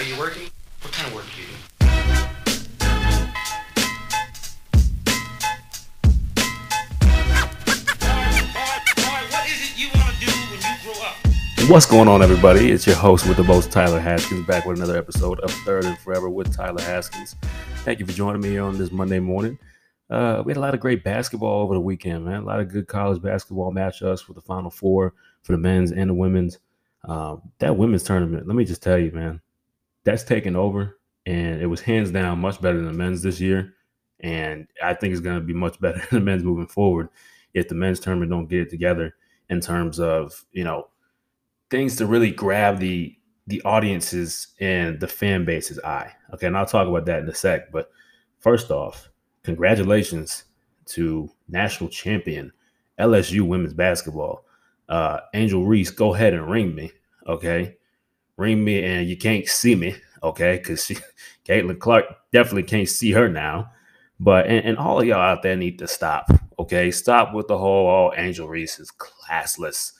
Are you working? What kind of work do you do? What's going on, everybody? It's your host with the most, Tyler Haskins, back with another episode of Third and Forever with Tyler Haskins. Thank you for joining me on this Monday morning. Uh, we had a lot of great basketball over the weekend, man. A lot of good college basketball matchups for the Final Four for the men's and the women's. Um, that women's tournament, let me just tell you, man, that's taken over, and it was hands down much better than the men's this year. And I think it's going to be much better than the men's moving forward if the men's tournament don't get it together in terms of you know things to really grab the the audiences and the fan base's eye. Okay, and I'll talk about that in a sec. But first off, congratulations to national champion LSU women's basketball. Uh, Angel Reese, go ahead and ring me. Okay, ring me, and you can't see me. Okay, because she, Caitlin Clark definitely can't see her now. But and, and all of y'all out there need to stop. Okay, stop with the whole oh Angel Reese is classless.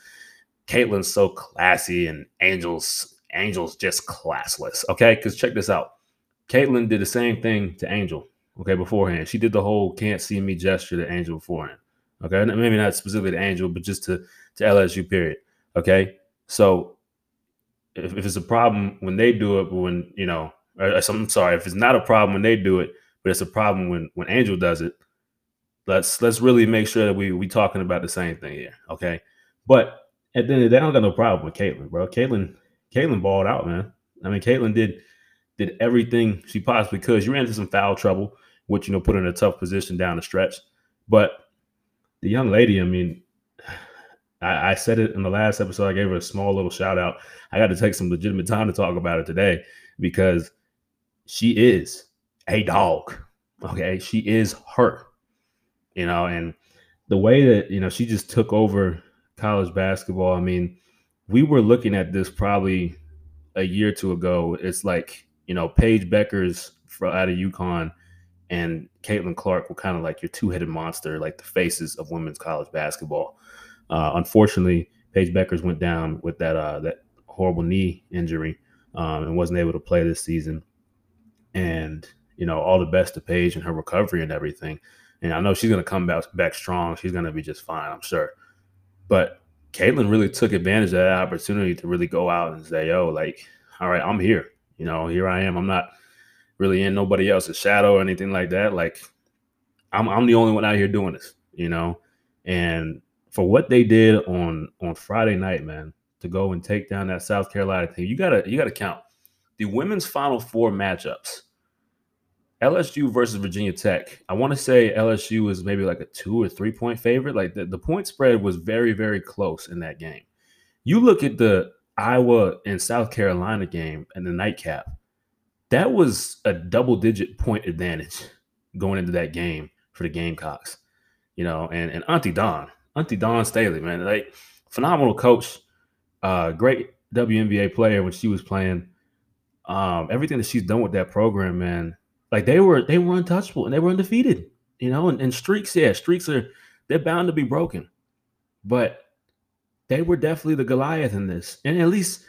Caitlin's so classy, and Angel's Angel's just classless. Okay, because check this out. Caitlin did the same thing to Angel. Okay, beforehand, she did the whole "can't see me" gesture to Angel beforehand. Okay, maybe not specifically to Angel, but just to to LSU. Period. Okay, so if, if it's a problem when they do it, but when you know, or, or I'm sorry, if it's not a problem when they do it, but it's a problem when when Angel does it. Let's let's really make sure that we we talking about the same thing here. Okay, but at the end of the day, I don't got no problem with Caitlin, bro. Caitlin, Caitlin balled out, man. I mean, Caitlin did did everything she possibly could. She ran into some foul trouble, which you know put her in a tough position down the stretch. But the young lady, I mean, I, I said it in the last episode. I gave her a small little shout out. I got to take some legitimate time to talk about it today because she is a dog. Okay, she is her. You know, and the way that you know she just took over college basketball. I mean, we were looking at this probably a year or two ago. It's like, you know, Paige Bueckers out of UConn and Caitlin Clark were kind of like your two-headed monster, like the faces of women's college basketball. Uh, unfortunately, Paige Bueckers went down with that uh, that horrible knee injury um, and wasn't able to play this season. And you know, all the best to Paige and her recovery and everything. And I know she's going to come back back strong. She's going to be just fine, I'm sure. But Caitlin really took advantage of that opportunity to really go out and say, yo, like, all right, I'm here. You know, here I am. I'm not really in nobody else's shadow or anything like that. Like, I'm, I'm the only one out here doing this, you know? And for what they did on on Friday night, man, to go and take down that South Carolina team, you gotta you gotta count the women's final four matchups. LSU versus Virginia Tech. I want to say LSU was maybe like a two or three point favorite. Like the, the point spread was very, very close in that game. You look at the Iowa and South Carolina game and the nightcap, that was a double digit point advantage going into that game for the Gamecocks. You know, and, and Auntie Dawn, Auntie Dawn Staley, man, like phenomenal coach, uh, great WNBA player when she was playing. Um, everything that she's done with that program, man, like they were they were untouchable and they were undefeated, you know, and, and streaks, yeah, streaks are they're bound to be broken. But they were definitely the Goliath in this. And at least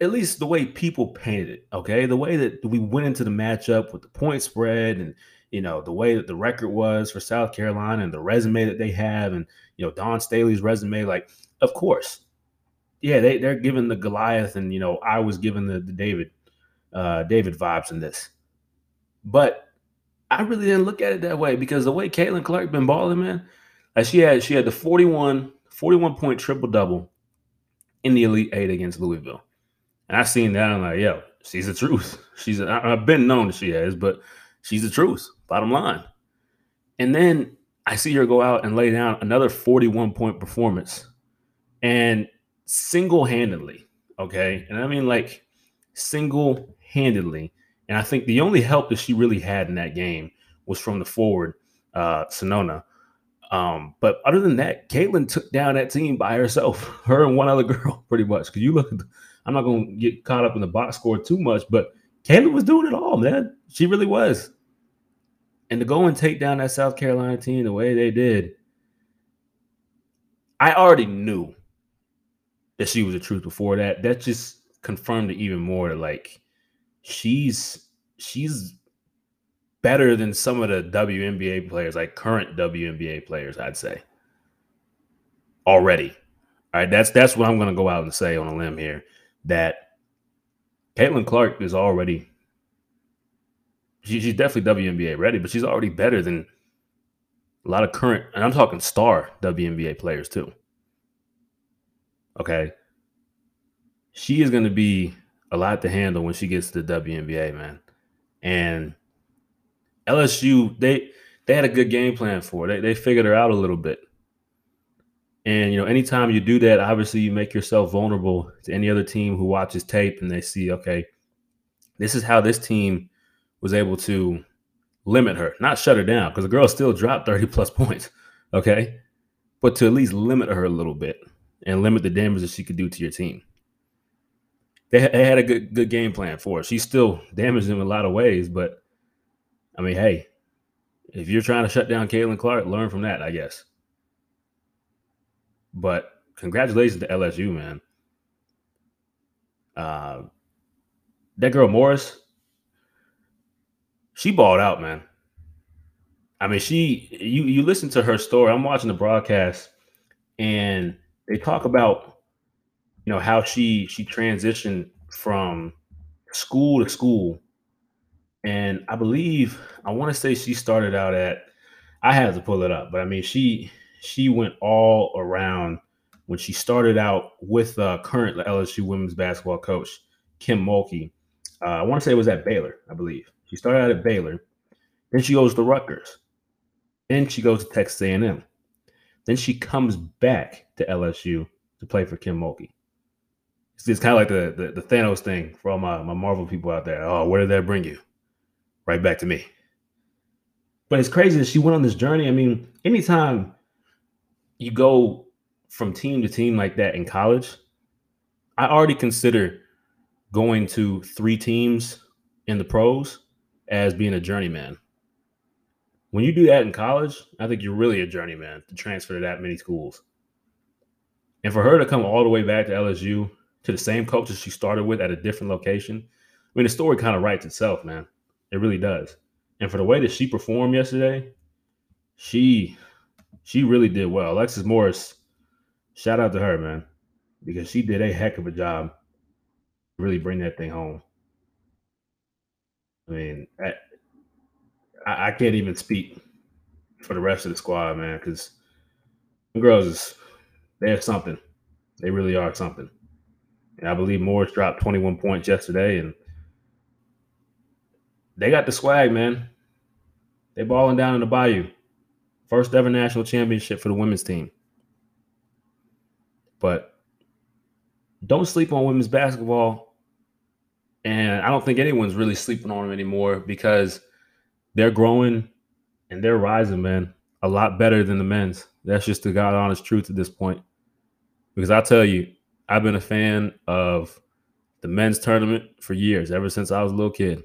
at least the way people painted it, okay? The way that we went into the matchup with the point spread and you know the way that the record was for South Carolina and the resume that they have and you know Dawn Staley's resume, like of course, yeah, they, they're giving the Goliath and you know I was given the, the David uh David vibes in this. But I really didn't look at it that way because the way Caitlin Clark been balling, man, like she had she had the 41, 41 point triple double in the Elite Eight against Louisville. And I seen that. I'm like, yo, she's the truth. She's I've been known that she has, but she's the truth. Bottom line. And then I see her go out and lay down another 41 point performance and single handedly, okay? And I mean like single handedly. And I think the only help that she really had in that game was from the forward, uh, Sonona. Um, but other than that, Caitlin took down that team by herself, her and one other girl, pretty much. Because you look the, I'm not going to get caught up in the box score too much, but Caitlin was doing it all, man. She really was. And to go and take down that South Carolina team the way they did, I already knew that she was the truth before that. That just confirmed it even more. Like she's she's better than some of the WNBA players, like current WNBA players, I'd say. Already. All right, that's that's what I'm gonna go out and say on a limb here. That Caitlin Clark is already she, she's definitely WNBA ready, but she's already better than a lot of current, and I'm talking star WNBA players too. Okay. She is going to be a lot to handle when she gets to the WNBA, man. And LSU, they they had a good game plan for her. They, they figured her out a little bit. And you know, anytime you do that, obviously you make yourself vulnerable to any other team who watches tape and they see, okay, this is how this team was able to limit her, not shut her down, because the girl still dropped 30 plus points. Okay. But to at least limit her a little bit and limit the damage that she could do to your team. They, they had a good good game plan for her. She's still damaged them in a lot of ways, but I mean, hey, if you're trying to shut down Caitlin Clark, learn from that, I guess. But congratulations to LSU, man. Uh, that girl Morris, she balled out, man. I mean, she you you listen to her story. I'm watching the broadcast, and they talk about you know how she she transitioned from school to school and i believe i want to say she started out at i had to pull it up but i mean she she went all around when she started out with uh, current lsu women's basketball coach kim mulkey uh, i want to say it was at baylor i believe she started out at baylor then she goes to rutgers then she goes to texas a&m then she comes back to lsu to play for kim mulkey it's, it's kind of like the, the, the Thanos thing for all my, my Marvel people out there. Oh, where did that bring you? Right back to me. But it's crazy that she went on this journey. I mean, anytime you go from team to team like that in college, I already consider going to three teams in the pros as being a journeyman. When you do that in college, I think you're really a journeyman to transfer to that many schools. And for her to come all the way back to LSU to the same coaches she started with at a different location. I mean, the story kind of writes itself, man. It really does. And for the way that she performed yesterday, she she really did well. Alexis Morris, shout out to her, man, because she did a heck of a job. Really bring that thing home. I mean, I, I can't even speak for the rest of the squad, man, because the girls is they're something. They really are something. And I believe Morris dropped 21 points yesterday, and they got the swag, man. They balling down in the bayou. First ever national championship for the women's team. But don't sleep on women's basketball. And I don't think anyone's really sleeping on them anymore because they're growing and they're rising, man. A lot better than the men's. That's just the God honest truth at this point. Because I tell you, I've been a fan of the men's tournament for years, ever since I was a little kid.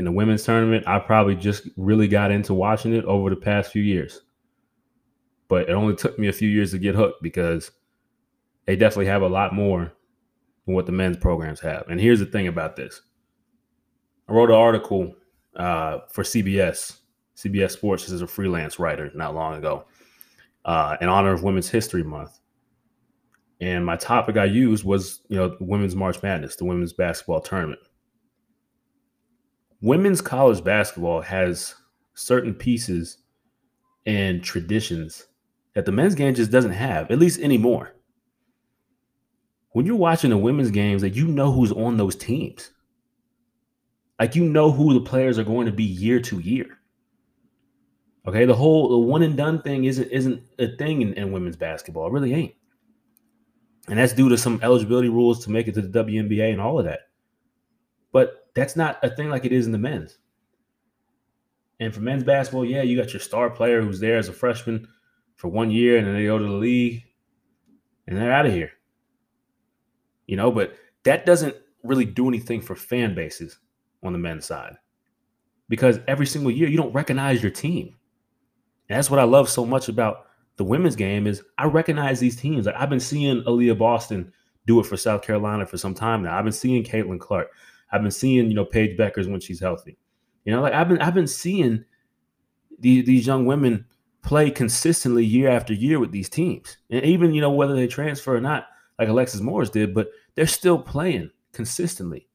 In the women's tournament, I probably just really got into watching it over the past few years. But it only took me a few years to get hooked because they definitely have a lot more what the men's programs have. And here's the thing about this I wrote an article uh, for CBS, CBS Sports as a freelance writer not long ago, uh, in honor of Women's History Month. And my topic I used was, you know, women's March Madness, the women's basketball tournament. Women's college basketball has certain pieces and traditions that the men's game just doesn't have, at least anymore. When you're watching the women's games, like you know who's on those teams. Like you know who the players are going to be year to year. Okay, the whole the one and done thing isn't isn't a thing in, in women's basketball. It really ain't. And that's due to some eligibility rules to make it to the WNBA and all of that. But that's not a thing like it is in the men's. And for men's basketball, yeah, you got your star player who's there as a freshman for one year and then they go to the league and they're out of here. You know, but that doesn't really do anything for fan bases on the men's side because every single year you don't recognize your team. And that's what I love so much about the women's game is I recognize these teams. Like I've been seeing Aliyah Boston do it for South Carolina for some time now. I've been seeing Caitlin Clark. I've been seeing, you know, Paige Bueckers when she's healthy. You know, like I've been I've been seeing these these young women play consistently year after year with these teams. And even, you know, whether they transfer or not, like Alexis Morris did, but they're still playing consistently.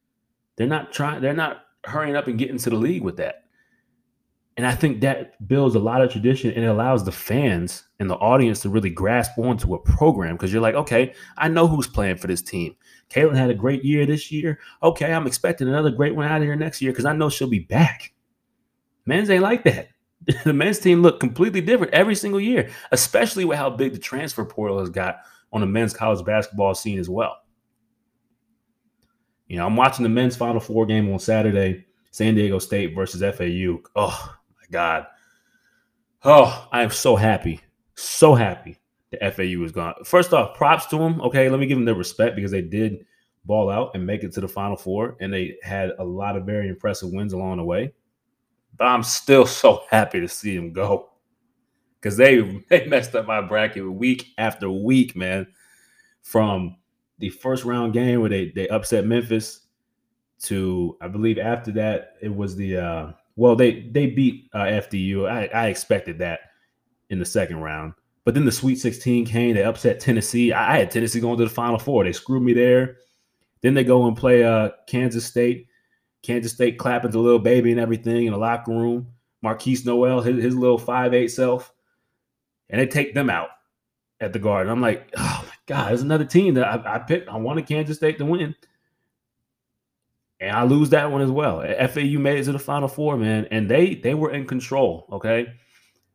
They're not trying, they're not hurrying up and getting to the league with that. And I think that builds a lot of tradition and it allows the fans and the audience to really grasp onto a program because you're like, okay, I know who's playing for this team. Caitlin had a great year this year. Okay, I'm expecting another great one out of here next year because I know she'll be back. Men's ain't like that. the men's team look completely different every single year, especially with how big the transfer portal has got on the men's college basketball scene as well. You know, I'm watching the men's Final Four game on Saturday, San Diego State versus FAU. Oh my God. Oh, I am so happy. So happy the FAU is gone. First off, props to them. Okay, let me give them their respect because they did ball out and make it to the Final Four, and they had a lot of very impressive wins along the way. But I'm still so happy to see them go because they they messed up my bracket week after week, man. From the first round game where they they upset Memphis to I believe after that it was the uh well they they beat uh, FDU. I I expected that in the second round. But then the Sweet 16 came. They upset Tennessee. I, I had Tennessee going to the Final Four. They screwed me there. Then they go and play uh, Kansas State. Kansas State clapping the little baby and everything in the locker room. Markquis Nowell, his, his little five eight self, and they take them out at the Garden. I'm like, oh my god, there's another team that I, I picked. I wanted Kansas State to win, and I lose that one as well. FAU made it to the Final Four, man, and they they were in control. Okay,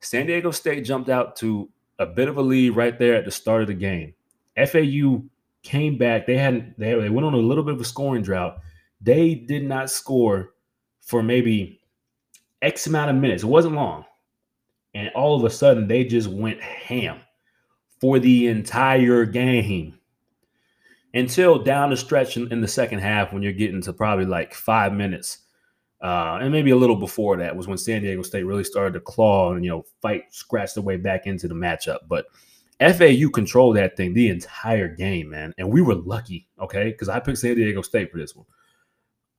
San Diego State jumped out to a bit of a lead right there at the start of the game. FAU came back. They hadn't. They, they went on a little bit of a scoring drought they did not score for maybe X amount of minutes. It wasn't long. And all of a sudden, they just went ham for the entire game until down the stretch in, in the second half when you're getting to probably like five minutes. Uh, and maybe a little before that was when San Diego State really started to claw and, you know, fight, scratch their way back into the matchup. But FAU controlled that thing the entire game, man. And we were lucky, okay? Because I picked San Diego State for this one.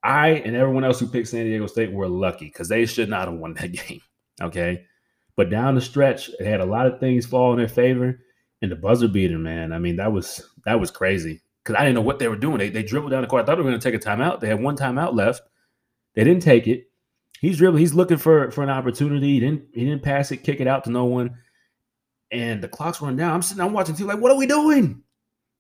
I and everyone else who picked San Diego State were lucky because they should not have won that game. Okay. But down the stretch, it had a lot of things fall in their favor. And the buzzer beater, man. I mean, that was that was crazy. Because I didn't know what they were doing. They, they dribbled down the court. I thought they were going to take a timeout. They had one timeout left. They didn't take it. He's dribbling. He's looking for for an opportunity. He didn't he didn't pass it, kick it out to no one. And the clock's running down. I'm sitting, I'm watching too, like, what are we doing?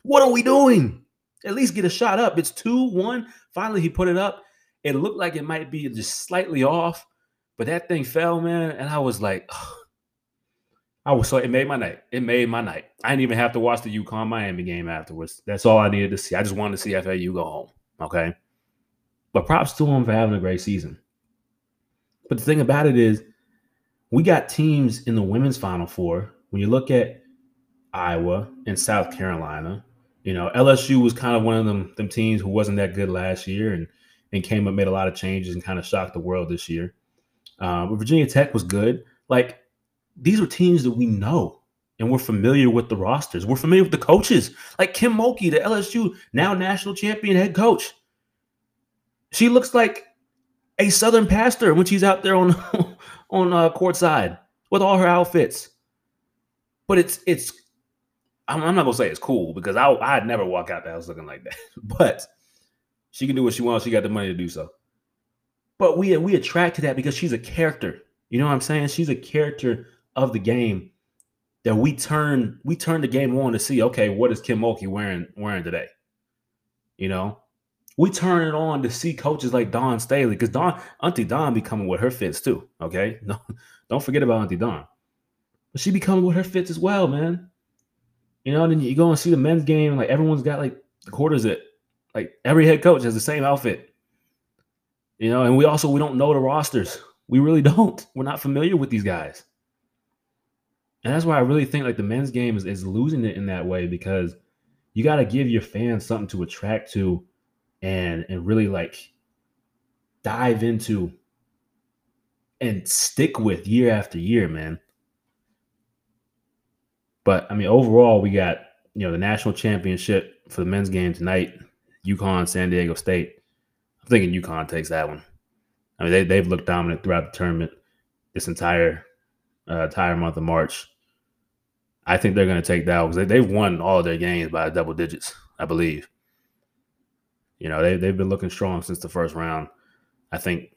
What are we doing? At least get a shot up. It's two, one. Finally, he put it up. It looked like it might be just slightly off, but that thing fell, man. And I was like. I was so it made my night. It made my night. I didn't even have to watch the UConn Miami game afterwards. That's all I needed to see. I just wanted to see FAU go home. Okay. But props to them for having a great season. But the thing about it is, we got teams in the women's final four. When you look at Iowa and South Carolina, you know, LSU was kind of one of them them teams who wasn't that good last year and and came up, made a lot of changes and kind of shocked the world this year. Um, but Virginia Tech was good. Like these were teams that we know and we're familiar with the rosters. We're familiar with the coaches. Like Kim Mulkey, the LSU now national champion head coach. She looks like a Southern pastor when she's out there on on uh, court side with all her outfits. But it's it's I'm, I'm not gonna say it's cool because I I'd never walk out the house looking like that. But she can do what she wants. She got the money to do so. But we we attract to that because she's a character. You know what I'm saying? She's a character of the game that we turn we turn the game on to see. Okay, what is Kim Mulkey wearing wearing today? You know, we turn it on to see coaches like Dawn Staley because Dawn Auntie Dawn becoming with her fits too. Okay, no, don't forget about Auntie Dawn, but she becoming with her fits as well, man. You know, and then you go and see the men's game, like everyone's got like the quarters that like every head coach has the same outfit. You know, and we also we don't know the rosters. We really don't. We're not familiar with these guys. And that's why I really think like the men's game is, is losing it in that way because you got to give your fans something to attract to and and really like dive into and stick with year after year, man. But I mean, overall, we got you know the national championship for the men's game tonight. UConn, San Diego State. Thinking UConn takes that one. I mean, they they've looked dominant throughout the tournament this entire uh, entire month of March. I think they're going to take that because they, they've won all their games by double digits, I believe. You know, they they've been looking strong since the first round. I think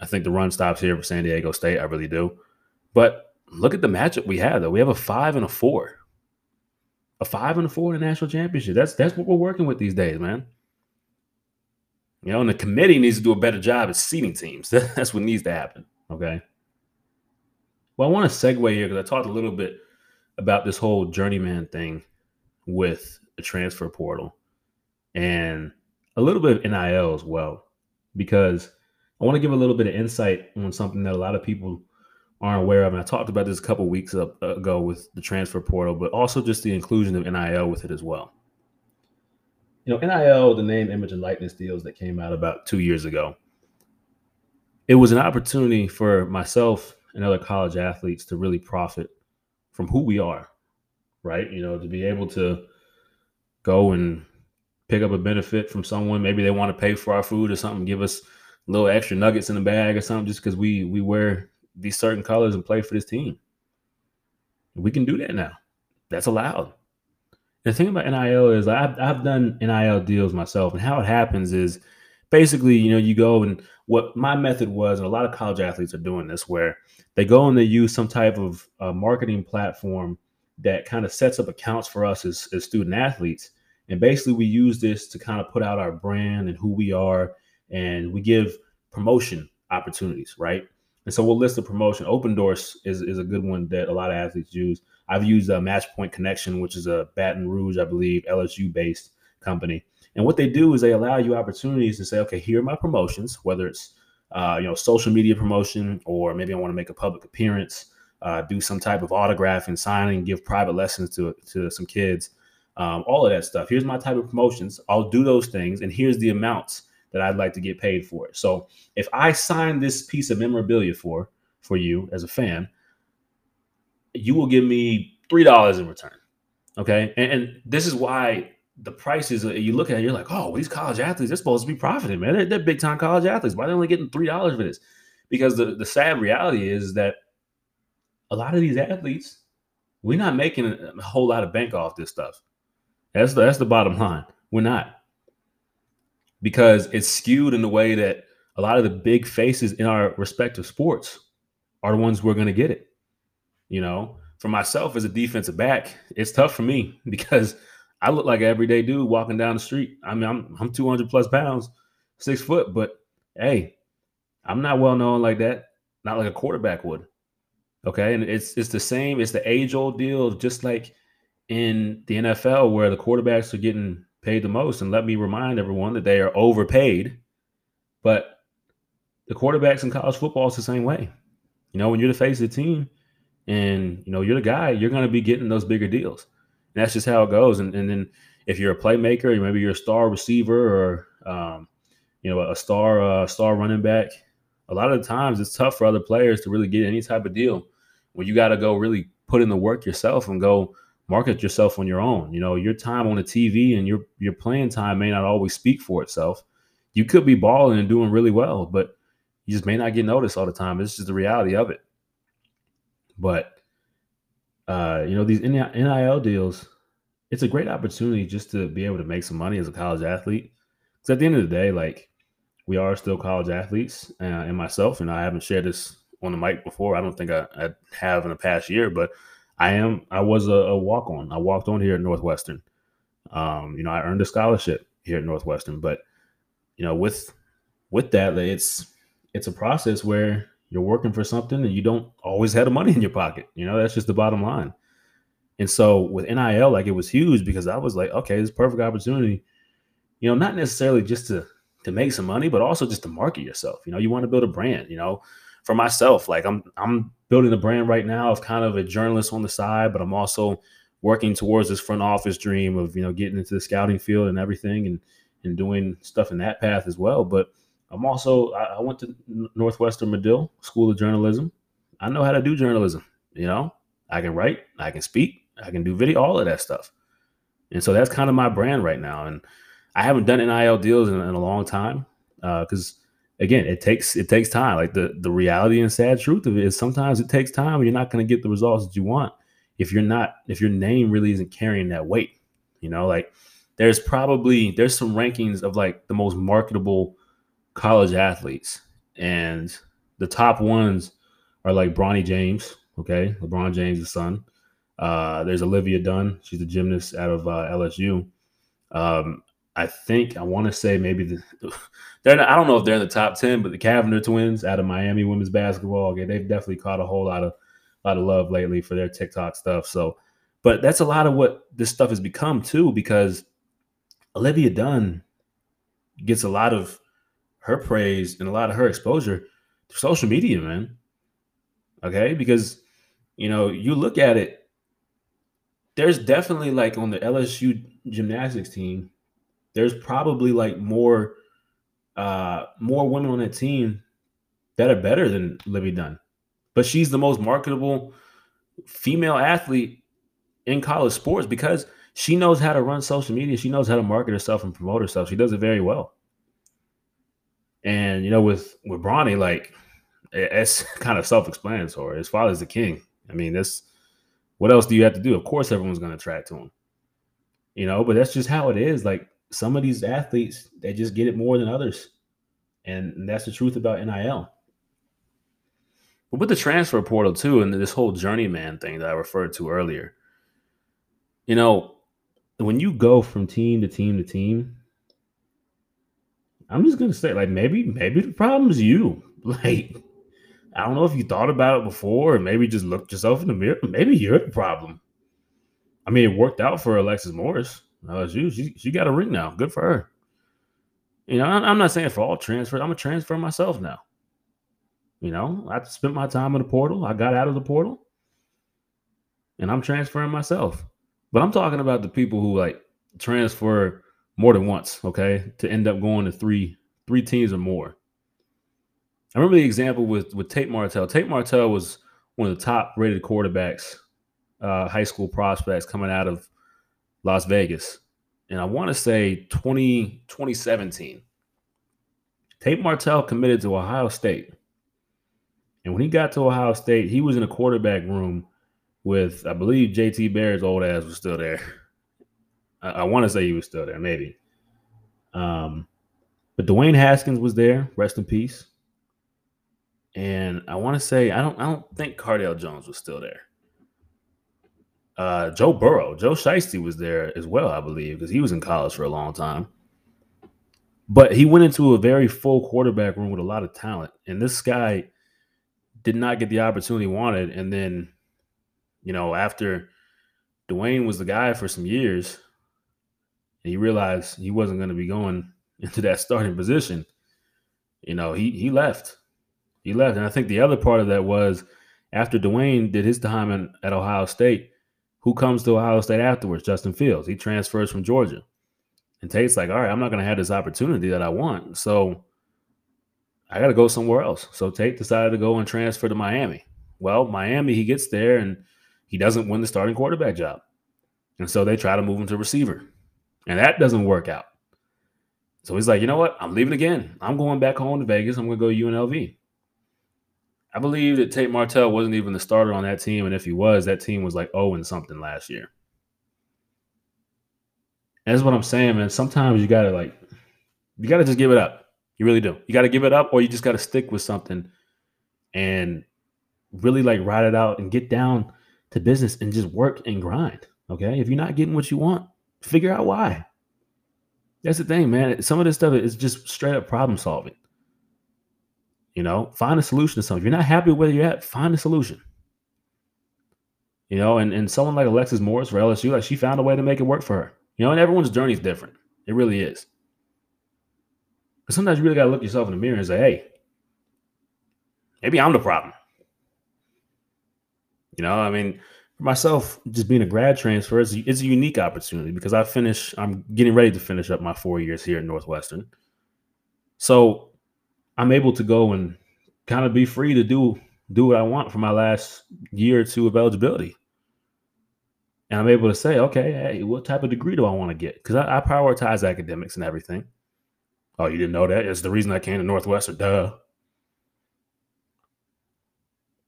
I think the run stops here for San Diego State. I really do. But look at the matchup we have though. We have a five and a four. A five and a four in the national championship. That's that's what we're working with these days, man. You know, and the committee needs to do a better job at seeding teams. That's what needs to happen. Okay. Well, I want to segue here because I talked a little bit about this whole journeyman thing with the transfer portal and a little bit of NIL as well, because I want to give a little bit of insight on something that a lot of people aren't aware of. And I talked about this a couple weeks ago with the transfer portal, but also just the inclusion of NIL with it as well. You know, NIL, the name, image, and likeness deals that came out about two years ago, it was an opportunity for myself and other college athletes to really profit from who we are, right? You know, to be able to go and pick up a benefit from someone. Maybe they want to pay for our food or something, give us little extra nuggets in the bag or something, just because we we wear these certain colors and play for this team. We can do that now. That's allowed. The thing about NIL is I've, I've done NIL deals myself, and how it happens is basically, you know, you go and what my method was, and a lot of college athletes are doing this, where they go and they use some type of uh, marketing platform that kind of sets up accounts for us as, as student athletes. And basically, we use this to kind of put out our brand and who we are, and we give promotion opportunities, right? And so we'll list the promotion. Opendorse is, is a good one that a lot of athletes use. I've used a Match Point Connection, which is a Baton Rouge, I believe, LSU based company. And what they do is they allow you opportunities to say, okay, here are my promotions, whether it's uh, you know social media promotion or maybe I want to make a public appearance, uh, do some type of autograph and signing, give private lessons to to some kids, um, all of that stuff. Here's my type of promotions. I'll do those things, and here's the amounts that I'd like to get paid for it. So if I sign this piece of memorabilia for for you as a fan, you will give me three dollars in return. Okay, and, and, this is why the prices uh, you look at, it, you're like, oh, these college athletes, they're supposed to be profiting, man. They're, they're big time college athletes. Why are they only getting three dollars for this? Because the the sad reality is that a lot of these athletes, we're not making a, whole lot of bank off this stuff. That's the, that's the bottom line. We're not because it's skewed in the way that a lot of the big faces in our respective sports are the ones who are going to get it. You know, for myself as a defensive back, it's tough for me because I look like an everyday dude walking down the street. I mean, I'm I'm 200 plus pounds, six foot, but hey, I'm not well known like that. Not like a quarterback would. Okay, and it's it's the same. It's the age old deal, just like in the NFL where the quarterbacks are getting paid the most. And let me remind everyone that they are overpaid. But the quarterbacks in college football is the same way. You know, when you're the face of the team and you know you're the guy, you're going to be getting those bigger deals. And that's just how it goes. And, and then if you're a playmaker, maybe you're a star receiver or um, you know a star uh, star running back, a lot of times it's tough for other players to really get any type of deal when you got to go really put in the work yourself and go market yourself on your own. You know, your time on the TV and your your playing time may not always speak for itself. You could be balling and doing really well, but you just may not get noticed all the time. It's just the reality of it. But uh, you know, these NIL deals, it's a great opportunity just to be able to make some money as a college athlete. Because at the end of the day, like we are still college athletes, uh, and myself, and I haven't shared this on the mic before. I don't think I, I have in the past year, but I am I was a, a walk on. I walked on here at Northwestern. Um, you know, I earned a scholarship here at Northwestern, but you know, with with that, it's it's a process where you're working for something and you don't always have the money in your pocket. You know, that's just the bottom line. And so with NIL, like it was huge because I was like, okay, this perfect opportunity. You know, not necessarily just to to make some money, but also just to market yourself. You know, you want to build a brand. You know, for myself, like I'm I'm building a brand right now of kind of a journalist on the side, but I'm also working towards this front office dream of you know getting into the scouting field and everything and and doing stuff in that path as well. But I'm also I, went to Northwestern Medill School of Journalism. I know how to do journalism. You know, I can write, I can speak, I can do video, all of that stuff. And so that's kind of my brand right now. And I haven't done NIL deals in, in a long time. because uh, again, it takes it takes time. Like the the reality and sad truth of it is sometimes it takes time. You're not going to get the results that you want if you're not if your name really isn't carrying that weight. You know, like there's probably there's some rankings of like the most marketable college athletes, and the top ones are like Bronny James, okay, LeBron James' son. Uh, there's Olivia Dunne. She's a gymnast out of uh, LSU. Um, I think I want to say maybe the they're not, I don't know if they're in the top ten, but the Cavinder twins out of Miami women's basketball, okay, they've definitely caught a whole lot of lot of love lately for their TikTok stuff. So, but that's a lot of what this stuff has become too, because Olivia Dunne gets a lot of her praise and a lot of her exposure through social media, man. Okay, because you know you look at it there's definitely like on the LSU gymnastics team, there's probably like more uh more women on that team that are better than Livvy Dunne. But she's the most marketable female athlete in college sports because she knows how to run social media. She knows how to market herself and promote herself. She does it very well. And you know, with with Bronny, like it's kind of self-explanatory. His father's the king. I mean, that's what else do you have to do? Of course, everyone's going to track to him. You know, but that's just how it is. Like some of these athletes, they just get it more than others. And that's the truth about NIL. But with the transfer portal, too, and this whole journeyman thing that I referred to earlier, you know, when you go from team to team to team, I'm just gonna say, like, maybe, maybe the problem's you. Like, I don't know if you thought about it before and maybe just looked yourself in the mirror. Maybe you're the problem. I mean, it worked out for Alexis Morris. Uh, she, she, she got a ring now. Good for her. You know, I'm not saying for all transfers. I'm a transfer myself now. You know, I spent my time in the portal. I got out of the portal, and I'm transferring myself. But I'm talking about the people who like transfer more than once. Okay, to end up going to three three teams or more. I remember the example with with Tate Martell. Tate Martell was one of the top rated quarterbacks, uh, high school prospects coming out of Las Vegas. And I want to say 20, 2017. Tate Martell committed to Ohio State. And when he got to Ohio State, he was in a quarterback room with, I believe, JT Barrett's old ass was still there. I, I want to say he was still there, maybe. Um, but Dwayne Haskins was there, rest in peace and I want to say I don't I don't think Cardale Jones was still there. Uh, Joe Burrow, Joe Shiesty was there as well, I believe, because he was in college for a long time. But he went into a very full quarterback room with a lot of talent, and this guy did not get the opportunity he wanted. And then, you know, after Dwayne was the guy for some years, he realized he wasn't going to be going into that starting position, you know, he he left he left. And I think the other part of that was after Dwayne did his time in, at Ohio State, who comes to Ohio State afterwards? Justin Fields. He transfers from Georgia. And Tate's like, all right, I'm not going to have this opportunity that I want. So I got to go somewhere else. So Tate decided to go and transfer to Miami. Well, Miami, he gets there and he doesn't win the starting quarterback job. And so they try to move him to receiver. And that doesn't work out. So he's like, you know what? I'm leaving again. I'm going back home to Vegas. I'm going to go UNLV. I believe that Tate Martell wasn't even the starter on that team, and if he was, that team was like 0 and something last year. That's what I'm saying, man. Sometimes you gotta like, you gotta just give it up. You really do. You gotta give it up, or you just gotta stick with something and really like ride it out and get down to business and just work and grind. Okay, if you're not getting what you want, figure out why. That's the thing, man. Some of this stuff is just straight up problem solving. You know, find a solution to something. If you're not happy with where you're at, find a solution. You know, and, and someone like Alexis Morris for LSU, like she found a way to make it work for her. You know, and everyone's journey is different. It really is. But sometimes you really got to look yourself in the mirror and say, hey, maybe I'm the problem. You know, I mean, for myself, just being a grad transfer is it's a unique opportunity because I finish, I'm getting ready to finish up my four years here at Northwestern. So I'm able to go and kind of be free to do do what I want for my last year or two of eligibility. And I'm able to say, okay, hey, what type of degree do I want to get? Because I, I, prioritize academics and everything. Oh, you didn't know that? It's the reason I came to Northwestern. Duh.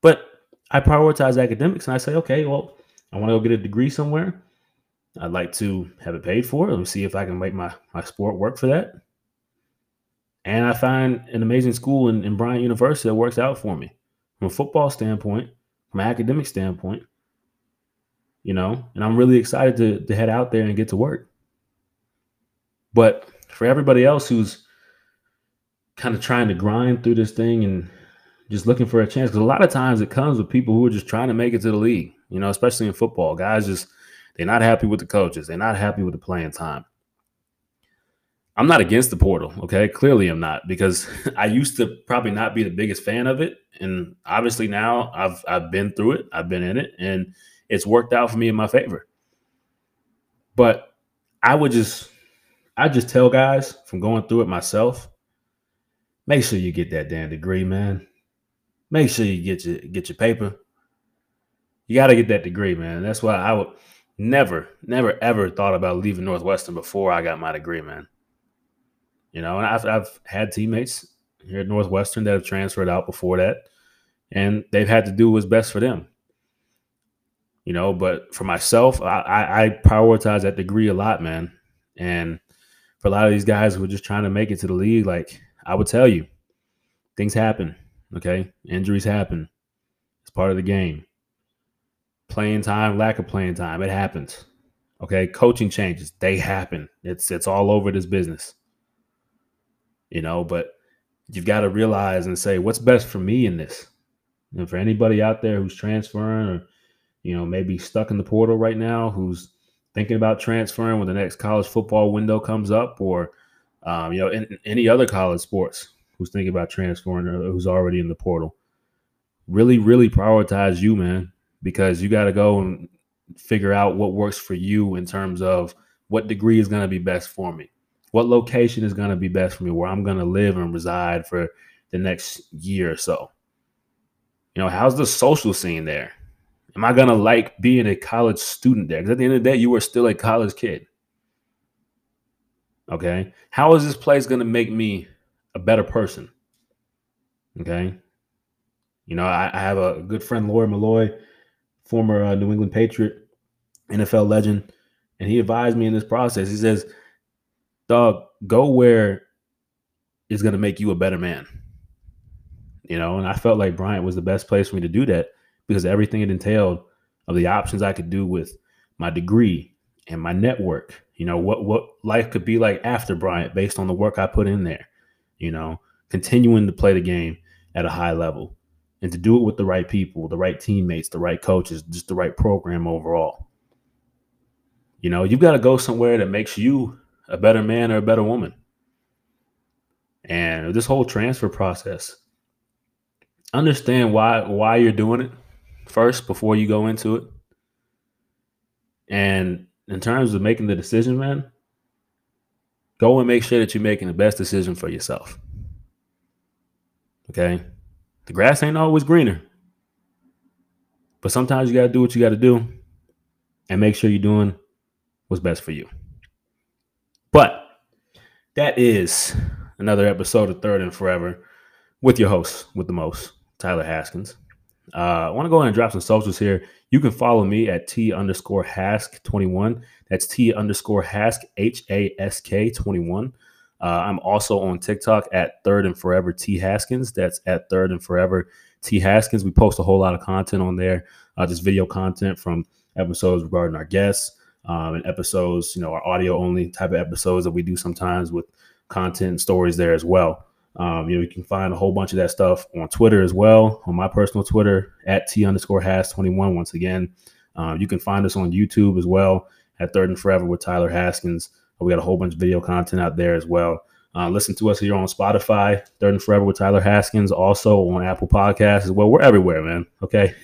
But I prioritize academics and I say, okay, well, I want to go get a degree somewhere. I'd like to have it paid for. Let me see if I can make my, my sport work for that. And I find an amazing school in, in Bryant University that works out for me from a football standpoint, from an academic standpoint, you know, and I'm really excited to, to head out there and get to work. But for everybody else who's kind of trying to grind through this thing and just looking for a chance, because a lot of times it comes with people who are just trying to make it to the league, you know, especially in football. Guys just, they're not happy with the coaches, they're not happy with the playing time. I'm not against the portal, okay? Clearly I'm not because I used to probably not be the biggest fan of it and obviously now I've I've been through it. I've been in it and it's worked out for me in my favor. But I would just I just tell guys from going through it myself, make sure you get that damn degree, man. Make sure you get your get your paper. You got to get that degree, man. That's why I would never, never, ever thought about leaving Northwestern before I got my degree, man. You know, and I've, I've had teammates here at Northwestern that have transferred out before that, and they've had to do what's best for them. You know, but for myself, I, I, I prioritize that degree a lot, man. And for a lot of these guys who are just trying to make it to the league, like I would tell you, things happen. Okay, injuries happen. It's part of the game. Playing time, lack of playing time, it happens. Okay, coaching changes, they happen. It's it's all over this business you know, but you've got to realize and say, what's best for me in this? And for anybody out there who's transferring or, you know, maybe stuck in the portal right now, who's thinking about transferring when the next college football window comes up, or, um, you know, in, in any other college sports who's thinking about transferring or who's already in the portal, really, really prioritize you, man, because you got to go and figure out what works for you in terms of what degree is going to be best for me what location is going to be best for me where I'm going to live and reside for the next year or so. You know, how's the social scene there? Am I going to like being a college student there? Because at the end of the day, you are still a college kid. Okay. How is this place going to make me a better person? Okay. You know, I, I have a good friend, Lawyer Milloy, former uh, New England Patriot, NFL legend, and he advised me in this process. He says, dog, go where is going to make you a better man. You know, and I felt like Bryant was the best place for me to do that because everything it entailed of the options I could do with my degree and my network. You know, what what life could be like after Bryant based on the work I put in there. You know, continuing to play the game at a high level and to do it with the right people, the right teammates, the right coaches, just the right program overall. You know, you've got to go somewhere that makes you a better man or a better woman. And this whole transfer process, understand why why you're doing it first before you go into it. And in terms of making the decision, man, go and make sure that you're making the best decision for yourself. Okay? The grass ain't always greener. But sometimes you got to do what you got to do and make sure you're doing what's best for you. But that is another episode of Third and Forever with your host, with the most, Tyler Haskins. Uh, I want to go ahead and drop some socials here. You can follow me at T underscore Hask 21. That's T underscore Hask, H A S K 21. Uh, I'm also on TikTok at Third and Forever T Haskins. That's at Third and Forever T Haskins. We post a whole lot of content on there, uh, just video content from episodes regarding our guests um, and episodes, you know, our audio only type of episodes that we do sometimes with content and stories there as well. Um, you know, you can find a whole bunch of that stuff on Twitter as well, on my personal Twitter at T underscore has 21. Once again, um, you can find us on YouTube as well at Third and Forever with Tyler Haskins. We got a whole bunch of video content out there as well. Uh, listen to us here on Spotify, Third and Forever with Tyler Haskins, also on Apple Podcasts as well. We're everywhere, man. Okay.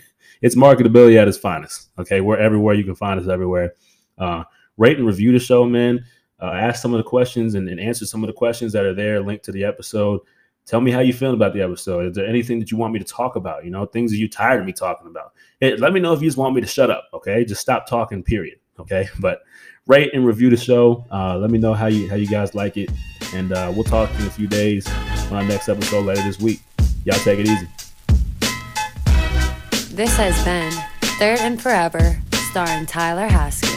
It's marketability at its finest. Okay. We're everywhere. You can find us everywhere. Uh, rate and review the show, man. Uh, ask some of the questions and, and, answer some of the questions that are there linked to the episode. Tell me how you feel about the episode. Is there anything that you want me to talk about? You know, things that you're tired of me talking about. It, let me know if you just want me to shut up. Okay, just stop talking. Period. Okay, but rate and review the show. Uh, let me know how you how you guys like it. And uh, we'll talk in a few days on our next episode later this week. Y'all take it easy. This has been Third and Forever, starring Tyler Haskins.